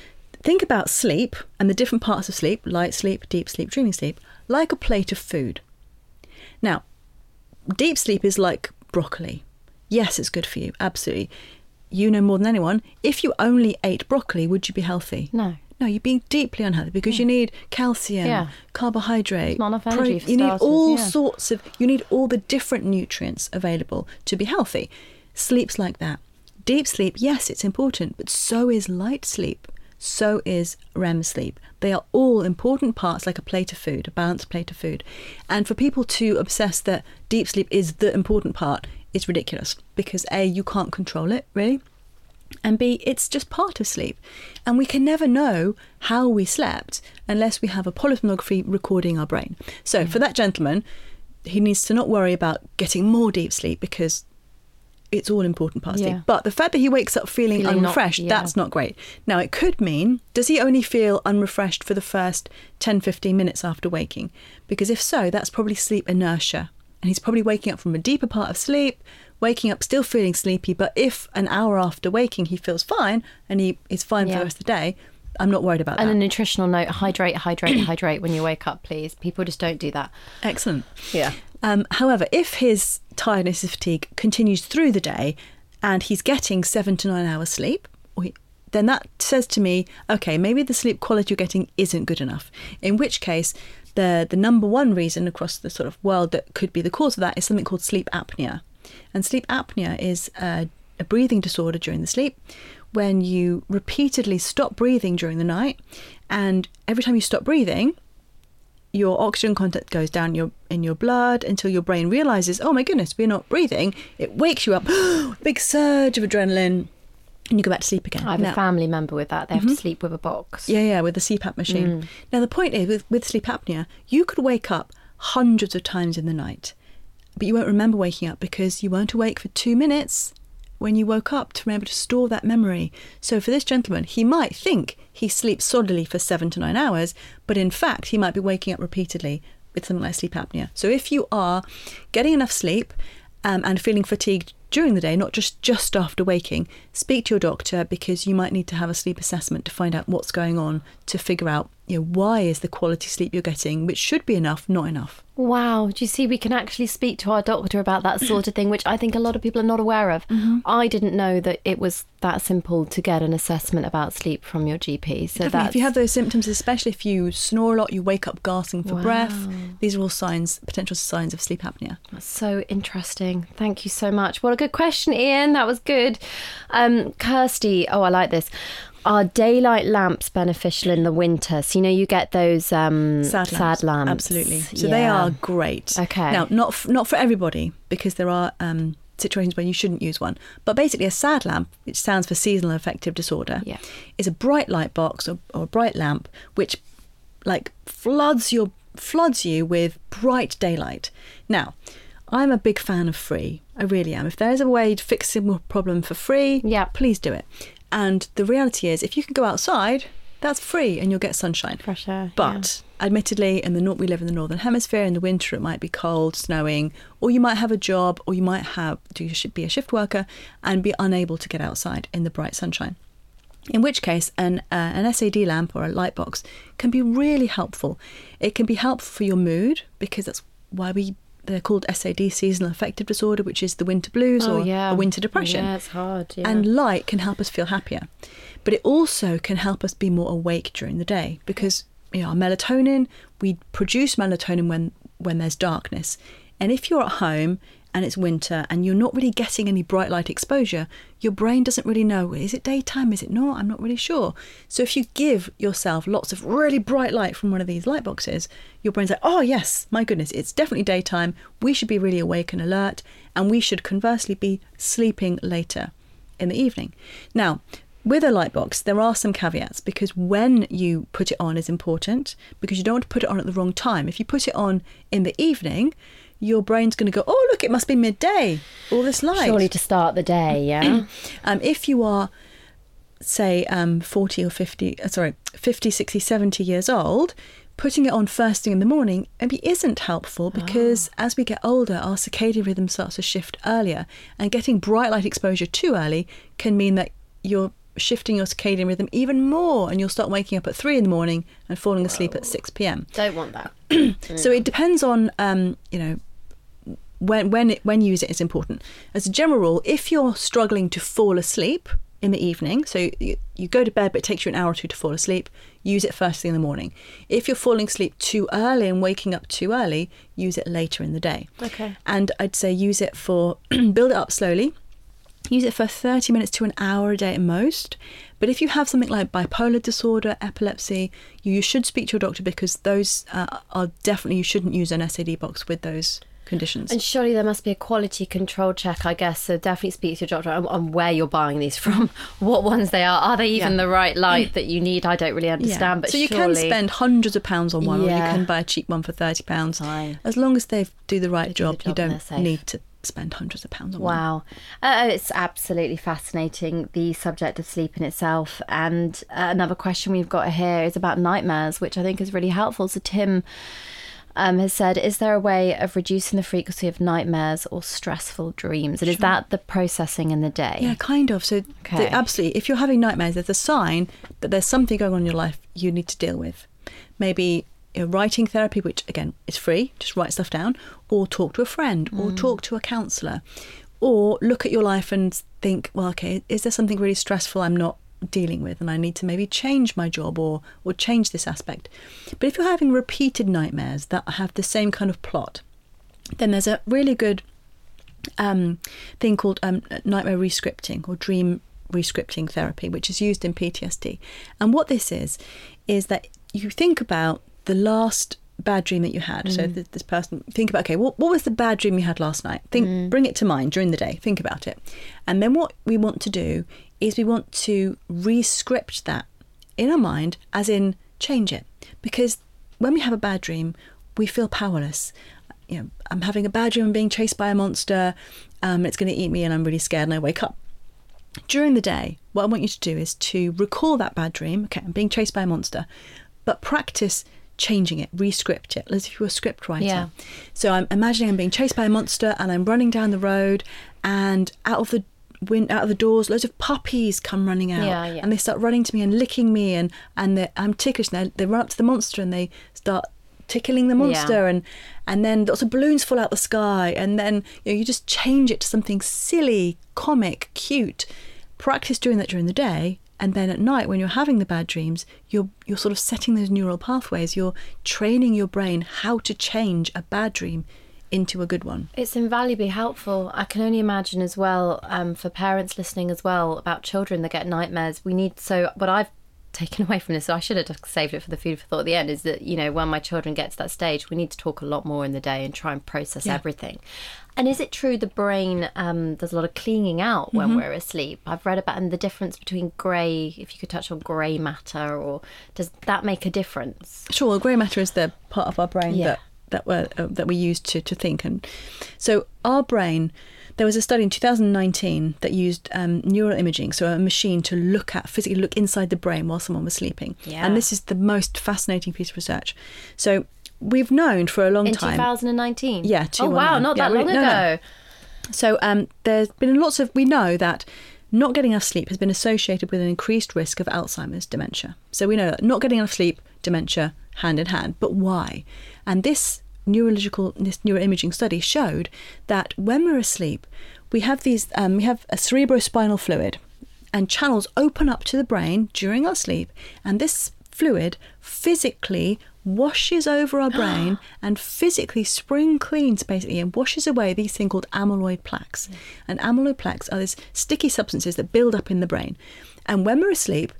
Think about sleep and the different parts of sleep light sleep, deep sleep, dreaming sleep like a plate of food. Now, deep sleep is like broccoli. Yes, it's good for you, absolutely. You know more than anyone. If you only ate broccoli, would you be healthy? No. No, you're being deeply unhealthy because you hmm. need calcium, Yeah. carbohydrate, There's not enough energy for you need all yeah. sorts of you need all the different nutrients available to be healthy. Sleep's like that. Deep sleep, yes, it's important, but so is light sleep. So is REM sleep. They are all important parts, like a plate of food, a balanced plate of food. And for people to obsess that deep sleep is the important part is ridiculous because A, you can't control it, really and B, it's just part of sleep. And we can never know how we slept unless we have a polysomnography recording our brain. So for mm. that gentleman, he needs to not worry about getting more deep sleep because it's all important part of Yeah. sleep. But the fact that he wakes up feeling, Feeling not- unrefreshed, yeah. that's not great. Now, it could mean, does he only feel unrefreshed for the first 10, 15 minutes after waking? Because if so, that's probably sleep inertia. And he's probably waking up from a deeper part of sleep, waking up still feeling sleepy. But if an hour after waking he feels fine and he is fine for the rest of the day, I'm not worried about that. And a nutritional note hydrate, hydrate, hydrate when you wake up, please. People just don't do that. Excellent. Yeah. Um, however, if his tiredness and fatigue continues through the day and he's getting seven to nine hours sleep, then that says to me, okay, maybe the sleep quality you're getting isn't good enough. In which case, the the number one reason across the sort of world that could be the cause of that is something called sleep apnea. And sleep apnea is a, a breathing disorder during the sleep when you repeatedly stop breathing during the night, and every time you stop breathing, your oxygen content goes down your in your blood until your brain realizes, oh my goodness, we're not breathing. It wakes you up, big surge of adrenaline, and you go back to sleep again. I have Now- a family member with that. They have to mm-hmm. sleep with a box. yeah, yeah, with a CPAP machine. Mm. Now, the point is, with, with sleep apnea, you could wake up hundreds of times in the night, but you won't remember waking up because you weren't awake for two minutes when you woke up to remember to store that memory. So, for this gentleman, he might think he sleeps solidly for seven to nine hours, but in fact, he might be waking up repeatedly with something like sleep apnea. So, if you are getting enough sleep um, and feeling fatigued during the day, not just just after waking, speak to your doctor because you might need to have a sleep assessment to find out what's going on to figure out you know why is the quality sleep you're getting, which should be enough, not enough. Wow. Do you see we can actually speak to our doctor about that sort of thing, which I think a lot of people are not aware of? I didn't know that it was that simple to get an assessment about sleep from your GP. So that's if you have those symptoms, especially if you snore a lot, you wake up gasping for breath, these are all signs, potential signs of sleep apnea. That's So interesting. Thank you so much. What a good question, Ian. That was good. Um, Kirsty, oh, I like this. Are daylight lamps beneficial in the winter? So, you know, you get those um, Sad lamps. Absolutely. So they are great. Okay. Now, not f- not for everybody because there are um, situations where you shouldn't use one. But basically, a SAD lamp, which stands for seasonal affective disorder, Yeah. is a bright light box or, or a bright lamp which, like, floods your floods you with bright daylight. Now. I'm a big fan of free. I really am. If there is a way to fix a problem for free, Yeah. please do it. And the reality is, if you can go outside, that's free and you'll get sunshine. Fresh air, But admittedly, in the north, we live in the northern hemisphere. In the winter, it might be cold, snowing, or you might have a job, or you might have do should be a shift worker and be unable to get outside in the bright sunshine. In which case, an uh, an SAD lamp or a light box can be really helpful. It can be helpful for your mood because that's why we they're called SAD, seasonal affective disorder, which is the winter blues Oh, or yeah. a winter depression. Yeah, it's hard. Yeah. And light can help us feel happier. But it also can help us be more awake during the day because you know, our melatonin, we produce melatonin when, when there's darkness. And if you're at home and it's winter and you're not really getting any bright light exposure, your brain doesn't really know is it daytime, is it not? I'm not really sure. So if you give yourself lots of really bright light from one of these light boxes, your brain's like, oh, yes, my goodness, it's definitely daytime. We should be really awake and alert, and we should conversely be sleeping later in the evening. Now, with a light box, there are some caveats because when you put it on is important because you don't want to put it on at the wrong time. If you put it on in the evening, your brain's going to go, oh, look, it must be midday, all this light. Surely to start the day, yeah. Um, if you are, say, um, 40 or 50, uh, sorry, 50, 60, 70 years old, putting it on first thing in the morning maybe isn't helpful because as we get older, our circadian rhythm starts to shift earlier, and getting bright light exposure too early can mean that you're shifting your circadian rhythm even more and you'll start waking up at 3 in the morning and falling asleep at 6 p.m. Don't want that. So it depends on um, you know when when it, when you use it is important. As a general rule, if you're struggling to fall asleep in the evening, so you, you go to bed but it takes you an hour or two to fall asleep, use it first thing in the morning. If you're falling asleep too early and waking up too early, use it later in the day. Okay. And I'd say use it for build it up slowly. Use it for 30 minutes to an hour a day at most. But if you have something like bipolar disorder, epilepsy, you, you should speak to your doctor because those uh, are definitely, you shouldn't use an SAD box with those conditions. And surely there must be a quality control check, I guess. So definitely speak to your doctor on, on where you're buying these from, what ones they are. Are they even Yeah. the right light that you need? I don't really understand. But so you surely... can spend hundreds of pounds on one, or you can buy a cheap one for thirty pounds. Fine. As long as they do the right do the job, job you don't need to spend hundreds of pounds on one. Wow. Uh, it's absolutely fascinating, the subject of sleep in itself. And uh, another question we've got here is about nightmares, which I think is really helpful. So, Tim um, has said, Is there a way of reducing the frequency of nightmares or stressful dreams? And is that the processing in the day? Yeah, kind of. So, the- absolutely. If you're having nightmares, there's a sign that there's something going on in your life you need to deal with. Maybe writing therapy, which again is free, just write stuff down, or talk to a friend, or talk to a counsellor, or look at your life and think, well, okay, is there something really stressful I'm not dealing with, and I need to maybe change my job or or change this aspect. But if you're having repeated nightmares that have the same kind of plot, then there's a really good um, thing called um, nightmare rescripting or dream rescripting therapy, which is used in PTSD. And what this is, is that you think about the last bad dream that you had. So th- this person, think about, okay, what, what was the bad dream you had last night? Think, bring it to mind during the day. Think about it. And then what we want to do is we want to re-script that in our mind, as in change it. Because when we have a bad dream, we feel powerless. You know, I'm having a bad dream, I'm being chased by a monster, um, it's going to eat me, and I'm really scared, and I wake up. During the day, what I want you to do is to recall that bad dream. Okay, I'm being chased by a monster, but practice changing it, re-script it, as if you were a script writer. Yeah. So I'm imagining I'm being chased by a monster and I'm running down the road and out of the wind out of the doors loads of puppies come running out Yeah, yeah. and they start running to me and licking me and and I'm ticklish and they, they run up to the monster and they start tickling the monster Yeah. and and then lots of balloons fall out the sky and then you know you just change it to something silly comic cute practice doing that during the day and then at night when you're having the bad dreams you're you're sort of setting those neural pathways you're training your brain how to change a bad dream into a good one It's invaluably helpful. I can only imagine as well um, for parents listening as well about children that get nightmares. We need so what I've taken away from this. So I should have saved it for the food for thought at the end. Is that you know when my children get to that stage, we need to talk a lot more in the day and try and process Yeah. everything. And is it true the brain um, does a lot of cleaning out when Mm-hmm. we're asleep? I've read about and the difference between grey. If you could touch on grey matter, or does that make a difference? Sure, well, grey matter is the part of our brain Yeah. that that we uh, that we use to to think, and so our brain. There was a study in 2019 that used um, neural imaging, so a machine to look at physically look inside the brain while someone was sleeping. Yeah. And this is the most fascinating piece of research. So we've known for a long time. In 2019. Yeah, Oh wow, not Yeah, that long we- no, no. ago. So um, there's been lots of we know that not getting enough sleep has been associated with an increased risk of Alzheimer's dementia. So we know that not getting enough sleep, dementia, hand in hand. But why? And this neurological this neuroimaging study showed that when we're asleep, we have these um, we have a cerebrospinal fluid, and channels open up to the brain during our sleep, and this fluid physically washes over our brain and physically spring cleans basically and washes away these things called amyloid plaques. And amyloid plaques are these sticky substances that build up in the brain. And when we're asleep,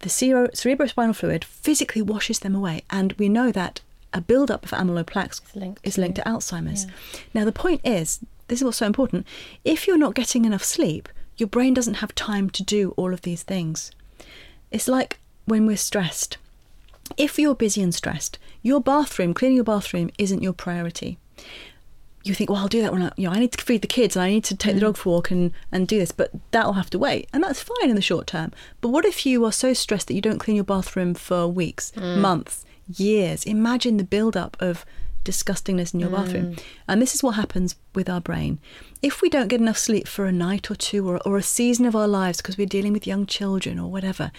the cere- cerebrospinal fluid physically washes them away. And we know that a build-up of amyloid plaques linked is linked to Alzheimer's. Now, the point is, this is what's so important. If you're not getting enough sleep, your brain doesn't have time to do all of these things. It's like when we're stressed. If you're busy and stressed, your bathroom, cleaning your bathroom isn't your priority. You think, well, I'll do that when I, you know, I need to feed the kids and I need to take the mm. dog for a walk and, and do this, but that'll have to wait. And that's fine in the short term. But what if you are so stressed that you don't clean your bathroom for weeks, mm. months, years? Imagine the build up of disgustingness in your bathroom. Mm. And this is what happens with our brain. If we don't get enough sleep for a night or two or, or a season of our lives because we're dealing with young children or whatever,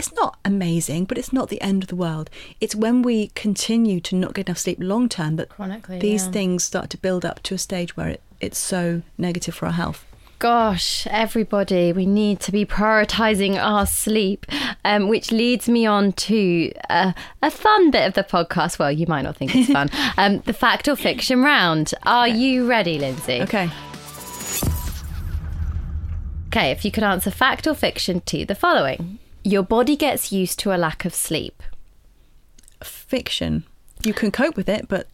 it's not amazing, but it's not the end of the world. It's when we continue to not get enough sleep long term that Chronically, these yeah. things start to build up to a stage where it, it's so negative for our health. Gosh, everybody, we need to be prioritizing our sleep, um, which leads me on to uh, a fun bit of the podcast. Well, you might not think it's fun. um, the fact or fiction round. Are you ready, Lindsay? Okay. Okay, if you could answer fact or fiction to the following Your body gets used to a lack of sleep. Fiction. You can cope with it, but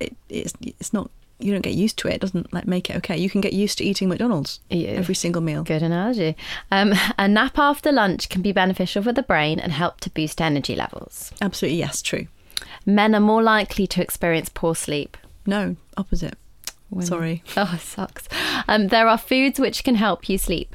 it, it's it's not. You don't get used to it. It doesn't like make it okay. You can get used to eating McDonald's Yeah. every single meal. Good analogy. Um, a nap after lunch can be beneficial for the brain and help to boost energy levels. Absolutely, yes, true. Men are more likely to experience poor sleep. No, opposite. Sorry. Oh, it sucks. Um, there are foods which can help you sleep.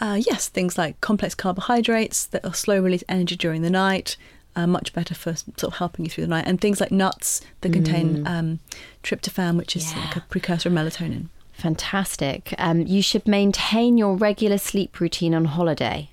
Uh, yes, things like complex carbohydrates that are slow release energy during the night, are much better for sort of helping you through the night, and things like nuts that contain um, tryptophan, which is like a precursor of melatonin. Fantastic. Um, you should maintain your regular sleep routine on holiday.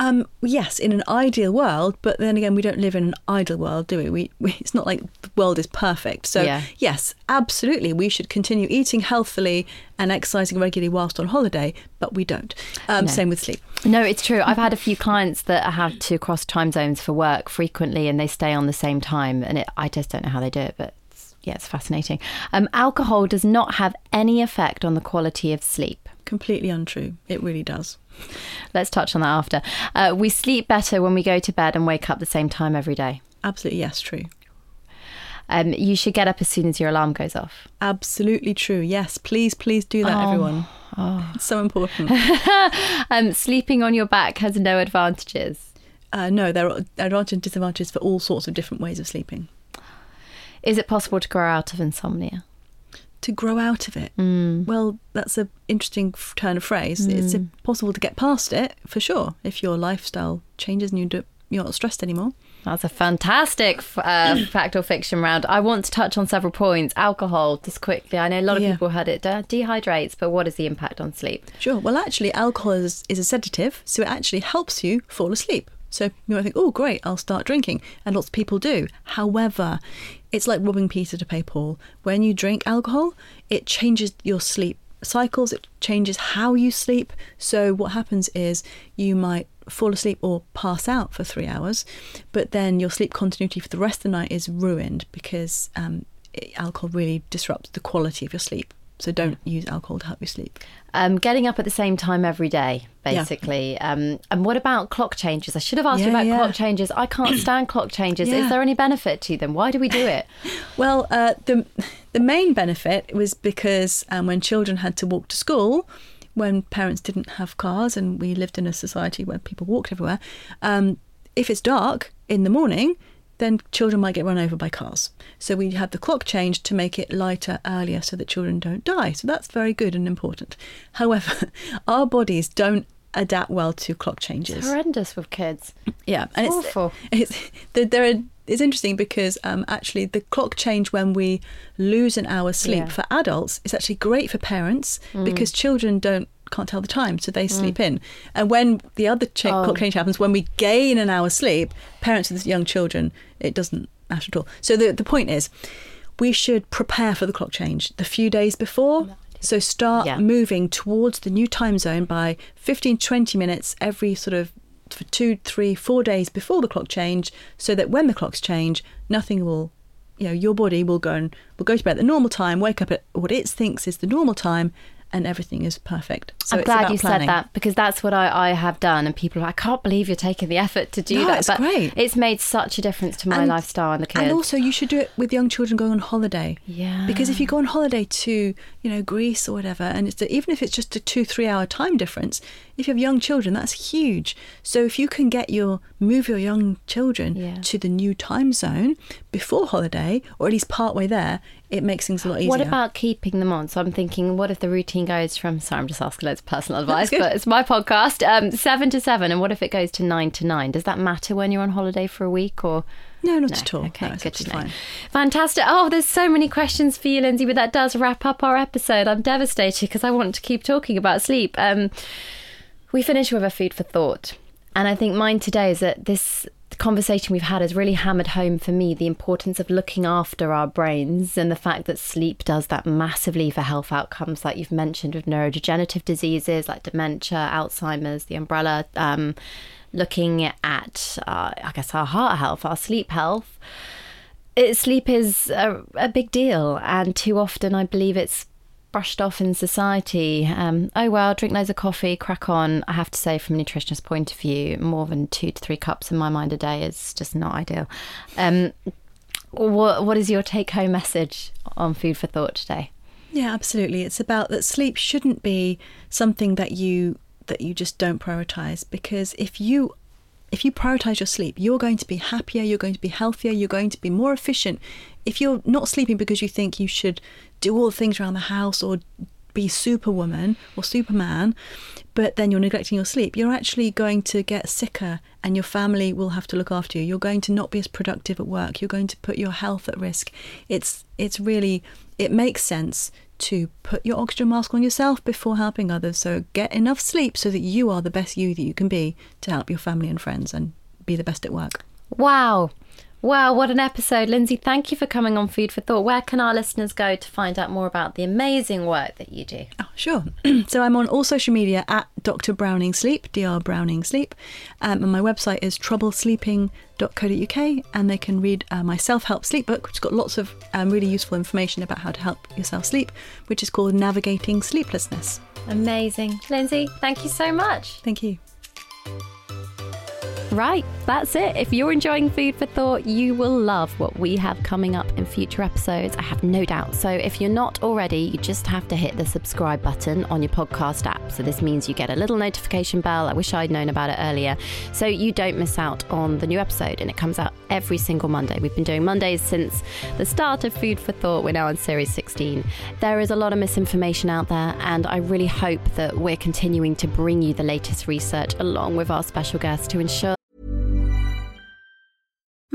Um, yes, in an ideal world, but then again, we don't live in an ideal world, do we? We, we it's not like the world is perfect. So Yeah. yes, absolutely, we should continue eating healthily and exercising regularly whilst on holiday, but we don't. Um, Same with sleep. No, it's true. I've had a few clients that have to cross time zones for work frequently and they stay on the same time. And it, I just don't know how they do it, but it's, yeah, it's fascinating. Um, alcohol does not have any effect on the quality of sleep. Completely untrue. It really does. Let's touch on that after. Uh, we sleep better when we go to bed and wake up the same time every day. Absolutely, yes, true. Um, you should get up as soon as your alarm goes off. Absolutely true. Yes, please, please do that, everyone. It's so important. Um, sleeping on your back has no advantages. Uh, no, there are advantages and disadvantages for all sorts of different ways of sleeping. Is it possible to grow out of insomnia? To grow out of it, well, that's an interesting turn of phrase. It's uh, possible to get past it for sure if your lifestyle changes and you do, you're not stressed anymore. That's a fantastic uh, fact or fiction round. I want to touch on several points. Alcohol, just quickly. I know a lot of Yeah. people had it de- dehydrates, but what is the impact on sleep? Sure. Well, actually, alcohol is, is a sedative, so it actually helps you fall asleep. So you might think, oh, great, I'll start drinking. And lots of people do. However, it's like robbing Peter to pay Paul. When you drink alcohol, it changes your sleep cycles, it changes how you sleep. So what happens is you might fall asleep or pass out for three hours, but then your sleep continuity for the rest of the night is ruined because um, alcohol really disrupts the quality of your sleep. So don't use alcohol to help you sleep. Um, getting up at the same time every day, Yeah. basically. Um, and what about clock changes? I should have asked you about yeah. clock changes. I can't stand clock changes. Yeah. Is there any benefit to them? Why do we do it? Well, uh, the the main benefit was because um, when children had to walk to school, when parents didn't have cars, and we lived in a society where people walked everywhere. Um, if it's dark in the morning, then children might get run over by cars. So we had the clock changed to make it lighter earlier, so that children don't die. So that's very good and important. However, our bodies don't adapt well to clock changes. It's horrendous with kids. Yeah, and it's awful. It's there. there are, it's interesting because um, actually the clock change when we lose an hour's sleep Yeah. Mm. for adults is actually great for parents because children don't can't tell the time, so they hmm. sleep in. And when the other cha- Oh. clock change happens, when we gain an hour's sleep, parents with young children, it doesn't matter at all. So the the point is, we should prepare for the clock change the few days before. So start Yeah. moving towards the new time zone by 15 20 minutes every sort of for two, three, four days before the clock change, so that when the clocks change, nothing will, you know, your body will go and will go to bed at the normal time, wake up at what it thinks is the normal time, and everything is perfect. So I'm glad you planning. said that because that's what I, I have done. And people are like, I can't believe you're taking the effort to do No, that. it's but great. it's made such a difference to my And- lifestyle and the kids. And also, you should do it with young children going on holiday. Yeah. Because if you go on holiday to, you know, Greece or whatever, and it's even if it's just a two, three hour time difference, if you have young children, that's huge. So if you can get your move your young children Yeah. to the new time zone before holiday, or at least part way there, it makes things a lot easier. What about keeping them on? So I'm thinking, what if the routine goes from? Sorry, I'm just asking loads of personal advice, but it's my podcast. Um, seven to seven, and what if it goes to nine to nine? Does that matter when you're on holiday for a week, or No, not No, at all. Okay, no, good to know. fine. Fantastic. Oh, there's so many questions for you, Lindsay, but that does wrap up our episode. I'm devastated because I want to keep talking about sleep. Um, we finish with a food for thought. And I think mine today is that this conversation we've had has really hammered home for me the importance of looking after our brains and the fact that sleep does that massively for health outcomes, like you've mentioned, with neurodegenerative diseases like dementia, Alzheimer's, the umbrella. Um, looking at, uh, I guess, our heart health, our sleep health it, sleep is a, a big deal, and too often I believe it's brushed off in society. Um, oh well, drink loads of coffee, crack on. I have to say, from a nutritionist point of view, more than two to three cups in my mind a day is just not ideal. Um, what what is your take home message on food for thought today? Yeah, absolutely. It's about that sleep shouldn't be something that you that you just don't prioritize because if you if you prioritize your sleep, you're going to be happier, you're going to be healthier, you're going to be more efficient. If you're not sleeping because you think you should do all the things around the house or be superwoman or superman, but then you're neglecting your sleep, you're actually going to get sicker and your family will have to look after you. You're going to not be as productive at work. You're going to put your health at risk. It's it's really it makes sense to put your oxygen mask on yourself before helping others. So get enough sleep so that you are the best you that you can be to help your family and friends and be the best at work. Wow. Wow, what an episode. Lindsay, thank you for coming on Food for Thought. Where can our listeners go to find out more about the amazing work that you do? Oh, sure. so I'm on all social media at Dr. Browning Sleep, Dr. Browning Sleep. Um, and my website is troublesleeping.co.uk. And they can read uh, my self help sleep book, which has got lots of um, really useful information about how to help yourself sleep, which is called Navigating Sleeplessness. Amazing. Lindsay, thank you so much. Thank you. Right, that's it. If you're enjoying Food for Thought, you will love what we have coming up in future episodes. I have no doubt. So if you're not already, you just have to hit the subscribe button on your podcast app. So this means you get a little notification bell. I wish I'd known about it earlier. So you don't miss out on the new episode. And it comes out every single Monday. We've been doing Mondays since the start of Food for Thought. We're now on series 16. There is a lot of misinformation out there, and I really hope that we're continuing to bring you the latest research along with our special guests to ensure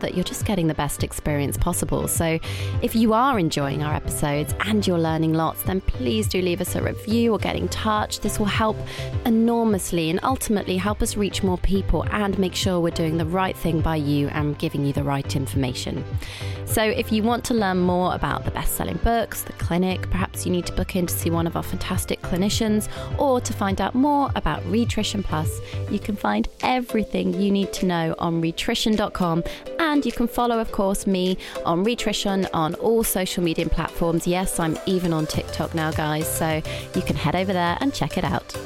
That you're just getting the best experience possible. So, if you are enjoying our episodes and you're learning lots, then please do leave us a review or get in touch. This will help enormously and ultimately help us reach more people and make sure we're doing the right thing by you and giving you the right information. So, if you want to learn more about the best selling books, the clinic, perhaps you need to book in to see one of our fantastic clinicians, or to find out more about Rhitrition Plus, you can find everything you need to know on rhitrition.com. And you can follow, of course, me on Rhitrition on all social media platforms. Yes, I'm even on TikTok now, guys, so you can head over there and check it out.